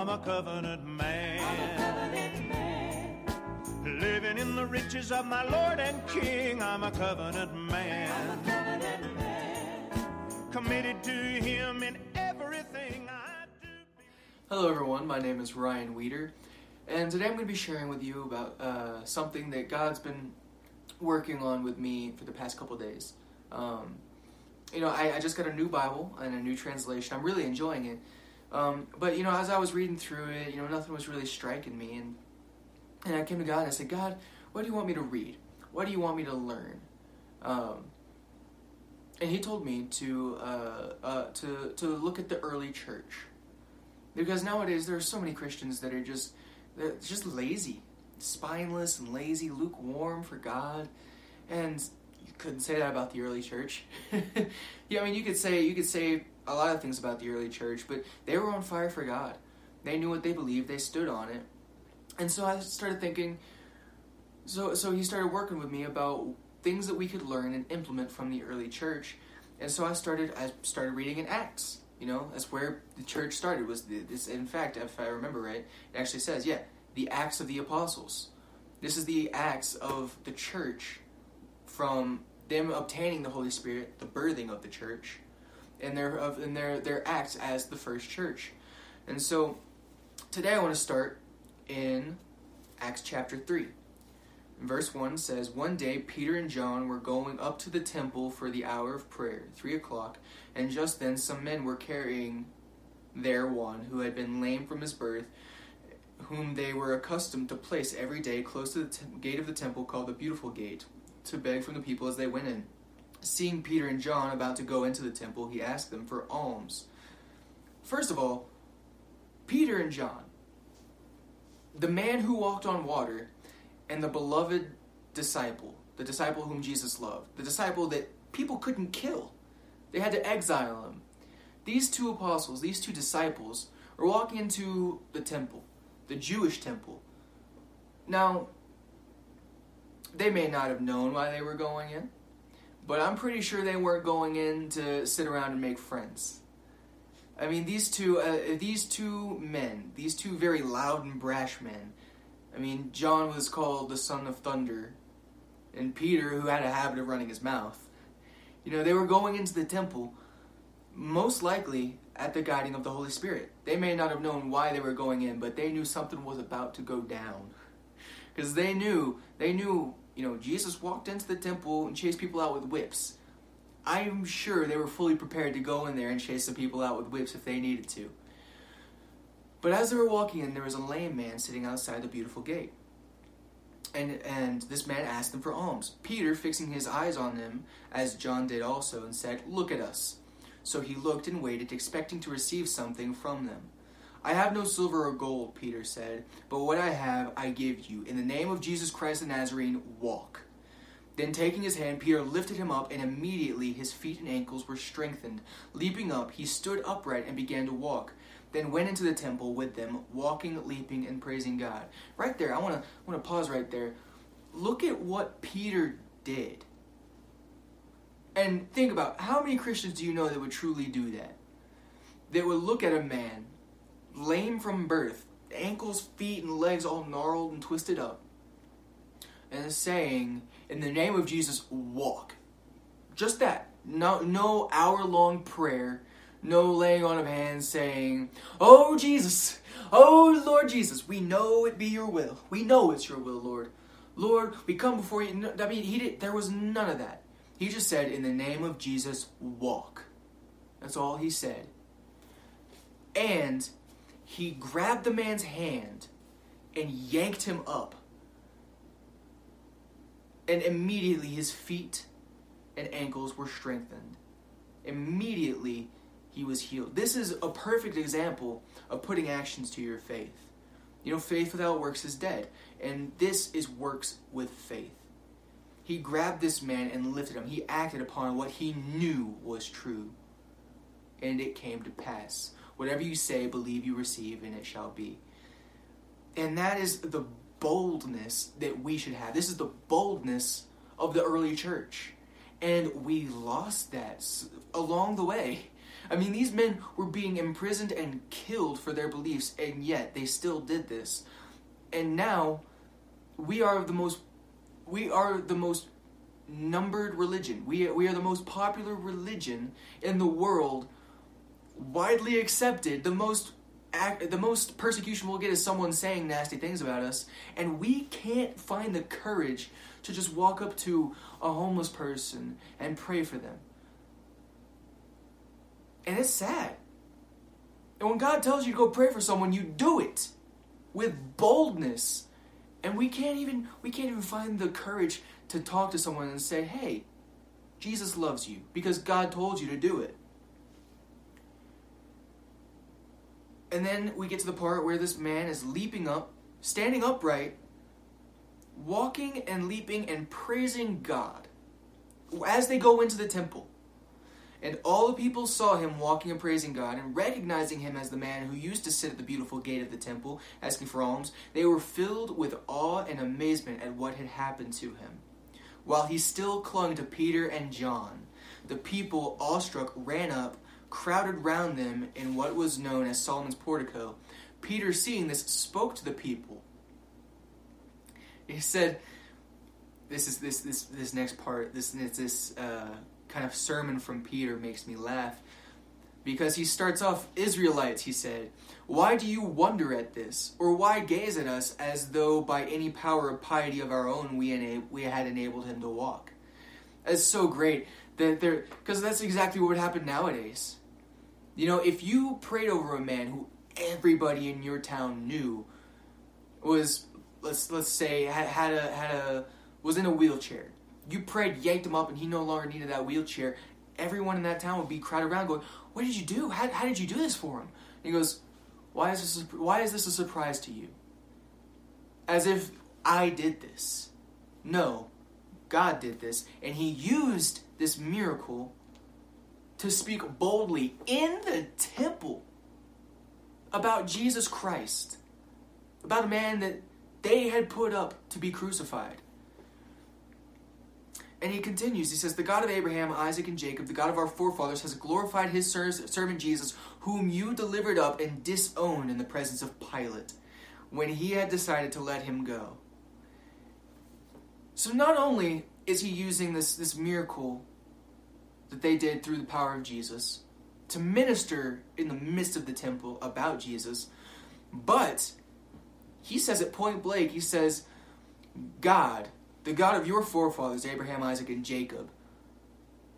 I'm a covenant man. Living in the riches of my Lord and King, I'm a covenant man. Committed to Him in everything I do. Hello, everyone. My name is Ryan Weeder, and today I'm going to be sharing with you about uh, something that God's been working on with me for the past couple days. Um, you know, I, I, just got a new Bible and a new translation. I'm really enjoying it. Um, but you know, as I was reading through it, you know, nothing was really striking me, and and I came to God and I said, God, what do you want me to read? What do you want me to learn? Um, and He told me to uh, uh, to to look at the early church, because nowadays there are so many Christians that are just just lazy, spineless and lazy, lukewarm for God, and you couldn't say that about the early church. yeah, I mean, you could say you could say a lot of things about the early church, but they were on fire for God. They knew what they believed. They stood on it, and so I started thinking. So, so he started working with me about things that we could learn and implement from the early church, and so I started. I started reading in Acts. You know, that's where the church started. Was this? In fact, if I remember right, it actually says, yeah, the Acts of the Apostles. This is the Acts of the church from them obtaining the Holy Spirit, the birthing of the church, and their of and their their acts as the first church. And so today I want to start in Acts chapter 3. Verse 1 says, One day Peter and John were going up to the temple for the hour of prayer, three o'clock, and just then some men were carrying there one who had been lame from his birth, whom they were accustomed to place every day close to the gate of the temple called the Beautiful Gate, to beg from the people as they went in. Seeing Peter and John about to go into the temple, he asked them for alms. First of all, Peter and John, the man who walked on water, and the beloved disciple, the disciple whom Jesus loved, the disciple that people couldn't kill. They had to exile him. These two apostles, these two disciples, are walking into the temple, the Jewish temple. Now, they may not have known why they were going in, but I'm pretty sure they weren't going in to sit around and make friends. I mean, these two, uh, these two men, these two very loud and brash men. I mean, John was called the son of thunder, and Peter, who had a habit of running his mouth. You know, they were going into the temple, most likely at the guiding of the Holy Spirit. They may not have known why they were going in, but they knew something was about to go down. Because they knew, they knew, you know, Jesus walked into the temple and chased people out with whips. I'm sure they were fully prepared to go in there and chase some people out with whips if they needed to. But as they were walking in, there was a lame man sitting outside the beautiful gate. And, and this man asked them for alms. Peter, fixing his eyes on them, as John did also, and said, Look at us. So he looked and waited, expecting to receive something from them. I have no silver or gold, Peter said, but what I have I give you. In the name of Jesus Christ the Nazarene, walk. Then taking his hand, Peter lifted him up, and immediately his feet and ankles were strengthened. Leaping up, he stood upright and began to walk. Then went into the temple with them, walking, leaping, and praising God. Right there, I want to want to pause right there. Look at what Peter did. And think about how many Christians do you know that would truly do that? That would look at a man lame from birth, ankles, feet, and legs all gnarled and twisted up, and saying, In the name of Jesus, walk. Just that. No, no hour long prayer, no laying on of hands saying, Oh Jesus, oh Lord Jesus, we know it be your will. We know it's your will, Lord. Lord, we come before you. I mean, he did, there was none of that. He just said, In the name of Jesus, walk. That's all he said. And he grabbed the man's hand and yanked him up. And immediately his feet and ankles were strengthened. Immediately he was healed. This is a perfect example of putting actions to your faith. You know, faith without works is dead. And this is works with faith. He grabbed this man and lifted him. He acted upon what he knew was true. And it came to pass. Whatever you say, believe you receive, and it shall be. And that is the boldness that we should have. This is the boldness of the early church. And we lost that along the way. I mean, these men were being imprisoned and killed for their beliefs, and yet they still did this. And now, we are the most, we are the most numbered religion. We we are the most popular religion in the world, widely accepted. The most the most persecution we'll get is someone saying nasty things about us, and we can't find the courage to just walk up to a homeless person and pray for them. And it's sad. And when God tells you to go pray for someone, you do it with boldness. And we can't even we can't even find the courage to talk to someone and say, "Hey, Jesus loves you because God told you to do it." And then we get to the part where this man is leaping up, standing upright, walking and leaping and praising God as they go into the temple. And all the people saw him walking and praising God, and recognizing him as the man who used to sit at the beautiful gate of the temple, asking for alms, they were filled with awe and amazement at what had happened to him. While he still clung to Peter and John, the people, awestruck, ran up, crowded round them in what was known as Solomon's portico. Peter, seeing this, spoke to the people. He said, "This is this this this next part. This this uh, kind of sermon from Peter makes me laugh." Because he starts off, Israelites, he said, why do you wonder at this? Or why gaze at us as though by any power of piety of our own we, ena- we had enabled him to walk? It's so great that because that's exactly what would happen nowadays. You know, if you prayed over a man who everybody in your town knew was, let's let's say, had, had a had a was in a wheelchair, you prayed, yanked him up, and he no longer needed that wheelchair. Everyone in that town would be crowded around, going, "What did you do? How, how did you do this for him?" And he goes, "Why is this? Why is this a surprise to you?" As if I did this. No, God did this, and He used this miracle to speak boldly in the temple about Jesus Christ, about a man that they had put up to be crucified. And he continues, he says, The God of Abraham, Isaac, and Jacob, the God of our forefathers, has glorified his servant Jesus, whom you delivered up and disowned in the presence of Pilate, when he had decided to let him go. So not only is he using this, this miracle that they did through the power of Jesus to minister in the midst of the temple about Jesus, but he says it point blank, he says, God, the God of your forefathers, Abraham, Isaac, and Jacob,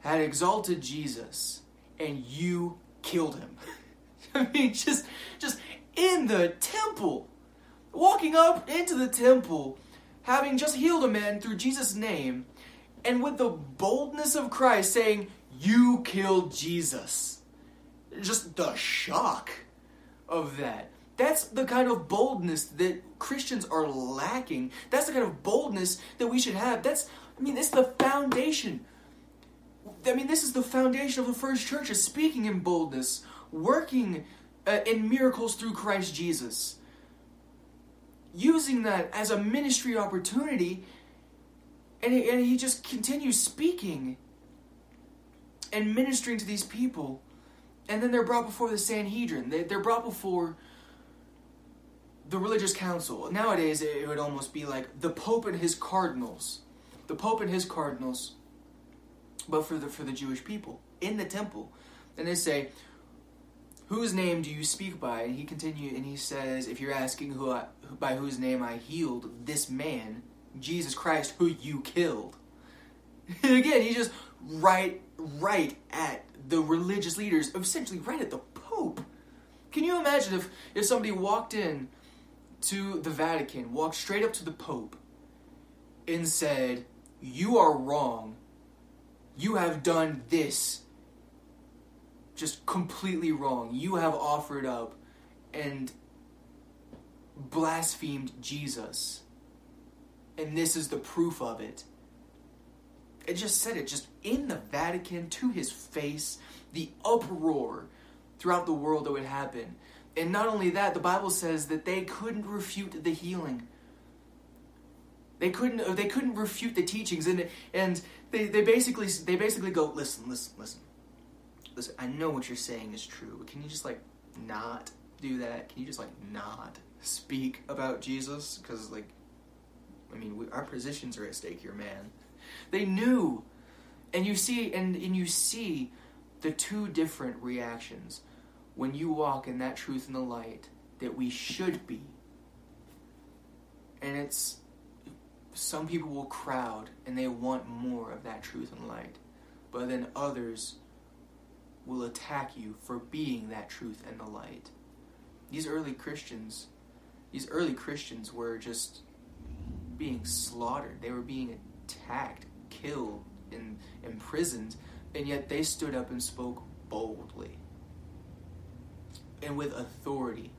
had exalted Jesus, and you killed him. I mean, just, just in the temple, walking up into the temple, having just healed a man through Jesus' name, and with the boldness of Christ saying, You killed Jesus. Just the shock of that. That's the kind of boldness that Christians are lacking. That's the kind of boldness that we should have. That's, I mean, it's the foundation. I mean, this is the foundation of the first church is speaking in boldness, working uh, in miracles through Christ Jesus. Using that as a ministry opportunity, and and he just continues speaking and ministering to these people. And then they're brought before the Sanhedrin. They, they're brought before the religious council. Nowadays, it would almost be like the Pope and his cardinals. The Pope and his cardinals, but for the, for the Jewish people in the temple. And they say, Whose name do you speak by? And he continued, and he says, If you're asking who I, by whose name I healed this man, Jesus Christ, who you killed. And again, he just right, right at the religious leaders, essentially right at the Pope. Can you imagine if, if somebody walked in to the Vatican, walked straight up to the Pope, and said, You are wrong. You have done this. Just completely wrong. You have offered up and blasphemed Jesus. And this is the proof of it. It just said it just in the Vatican to his face, the uproar throughout the world that would happen. And not only that, the Bible says that they couldn't refute the healing. They couldn't uh, they couldn't refute the teachings and and they, they basically they basically go, listen, listen, listen. listen, I know what you're saying is true, but can you just like not do that? Can you just like not speak about Jesus? Because like, I mean, we, our positions are at stake here, man. They knew, and you see, and and you see the two different reactions when you walk in that truth and the light that we should be. And it's some people will crowd and they want more of that truth and light, but then others will attack you for being that truth and the light. These early Christians, these early Christians were just being slaughtered. They were being attacked, killed, and imprisoned, and yet they stood up and spoke boldly and with authority.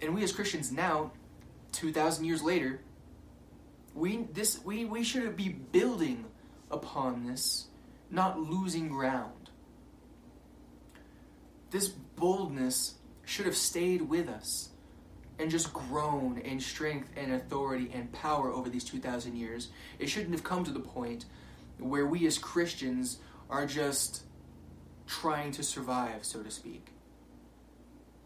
And we as Christians now, 2000 years later, we this we we should be building upon this, not losing ground. This boldness should have stayed with us and just grown in strength and authority and power over these 2,000 years. It shouldn't have come to the point where we as Christians are just trying to survive, so to speak.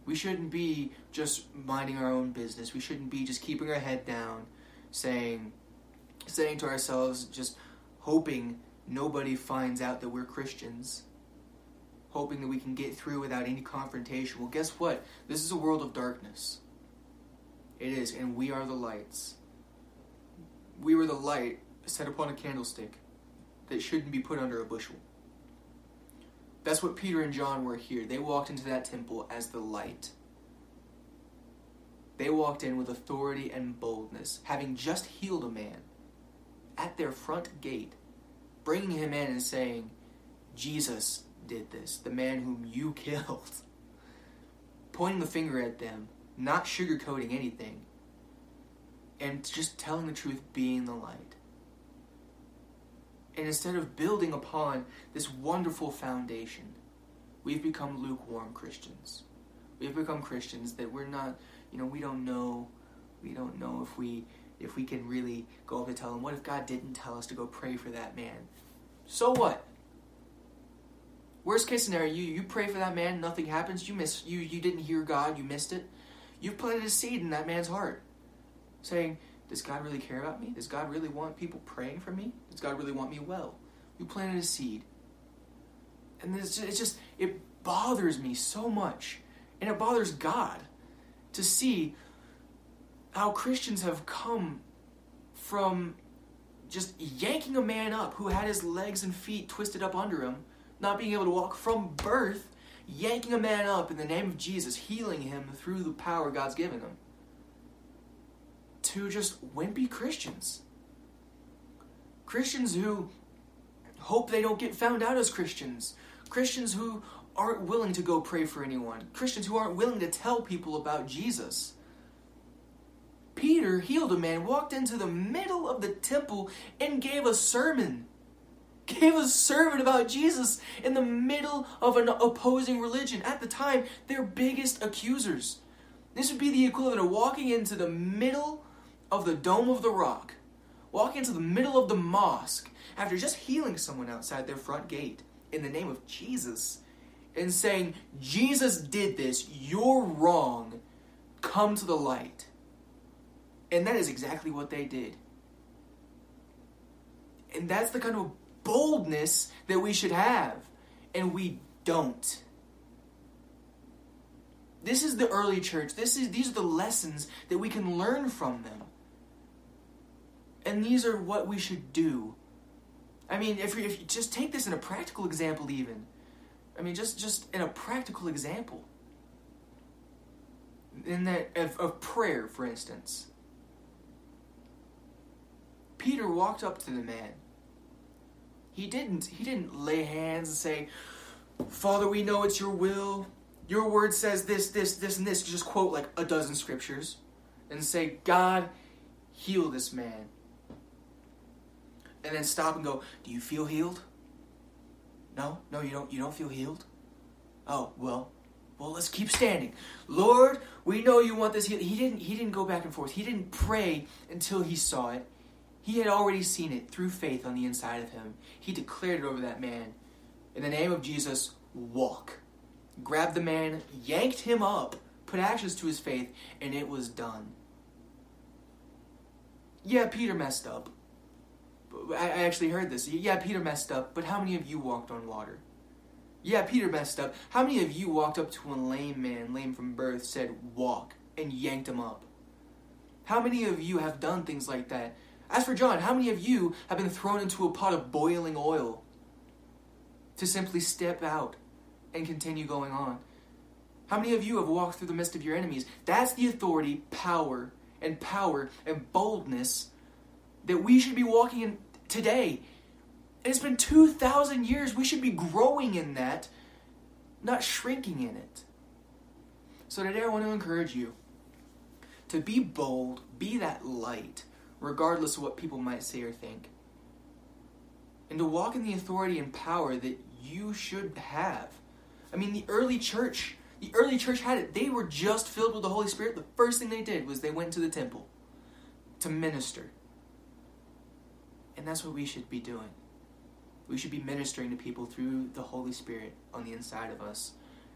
We shouldn't be just minding our own business. We shouldn't be just keeping our head down, saying, saying to ourselves, just hoping nobody finds out that we're Christians, hoping that we can get through without any confrontation. Well, guess what? This is a world of darkness. It is, and we are the lights. We were the light set upon a candlestick that shouldn't be put under a bushel. That's what Peter and John were here. They walked into that temple as the light. They walked in with authority and boldness, having just healed a man at their front gate, bringing him in and saying, Jesus did this, the man whom you killed. Pointing the finger at them, not sugarcoating anything, and just telling the truth, being the light. And instead of building upon this wonderful foundation, we've become lukewarm Christians. We've become Christians that we're not, you know, we don't know, we don't know if we if we can really go up and tell them, What if God didn't tell us to go pray for that man? So what? Worst case scenario, you you pray for that man, nothing happens. You miss you you didn't hear God, you missed it. You've planted a seed in that man's heart, saying, does God really care about me? Does God really want people praying for me? Does God really want me well? You planted a seed. And just, it's just, it bothers me so much. And it bothers God to see how Christians have come from just yanking a man up who had his legs and feet twisted up under him, not being able to walk from birth, yanking a man up in the name of Jesus, healing him through the power God's given him to just wimpy Christians. Christians who hope they don't get found out as Christians. Christians who aren't willing to go pray for anyone. Christians who aren't willing to tell people about Jesus. Peter healed a man, walked into the middle of the temple, and gave a sermon. Gave a sermon about Jesus in the middle of an opposing religion. At the time, their biggest accusers. This would be the equivalent of walking into the middle of the Dome of the Rock, walking into the middle of the mosque after just healing someone outside their front gate in the name of Jesus and saying, Jesus did this, you're wrong, come to the light. And that is exactly what they did. And that's the kind of boldness that we should have. And we don't. This is the early church. This is these are the lessons that we can learn from them. And these are what we should do. I mean, if, if you just take this in a practical example, even. I mean, just just in a practical example. In that of, of prayer, for instance. Peter walked up to the man. He didn't he didn't lay hands and say, "Father, we know it's your will. Your word says this, this, this, and this." Just quote like a dozen scriptures and say, "God, heal this man." and then stop and go, "Do you feel healed?" No, no, you don't. You don't feel healed. Oh well, well let's keep standing. Lord, we know you want this. He, he didn't. He didn't go back and forth. He didn't pray until he saw it. He had already seen it through faith on the inside of him. He declared it over that man. In the name of Jesus, walk. Grabbed the man, yanked him up, put ashes to his faith, and it was done. Yeah, Peter messed up. I actually heard this. Yeah, Peter messed up, but how many of you walked on water? Yeah, Peter messed up. How many of you walked up to a lame man, lame from birth, said, walk, and yanked him up? How many of you have done things like that? As for John, how many of you have been thrown into a pot of boiling oil to simply step out and continue going on? How many of you have walked through the midst of your enemies? That's the authority, power, and power and boldness that we should be walking in today. It's been 2,000 years. We should be growing in that, not shrinking in it. So today I want to encourage you to be bold, be that light, regardless of what people might say or think. And to walk in the authority and power that you should have. I mean, the early church, the early church had it. They were just filled with the Holy Spirit. The first thing they did was they went to the temple to minister. And that's what we should be doing. We should be ministering to people through the Holy Spirit on the inside of us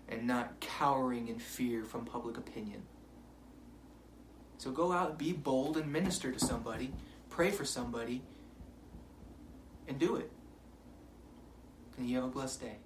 and not cowering in fear from public opinion. So go out, be bold, and minister to somebody, pray for somebody, and do it. And you have a blessed day.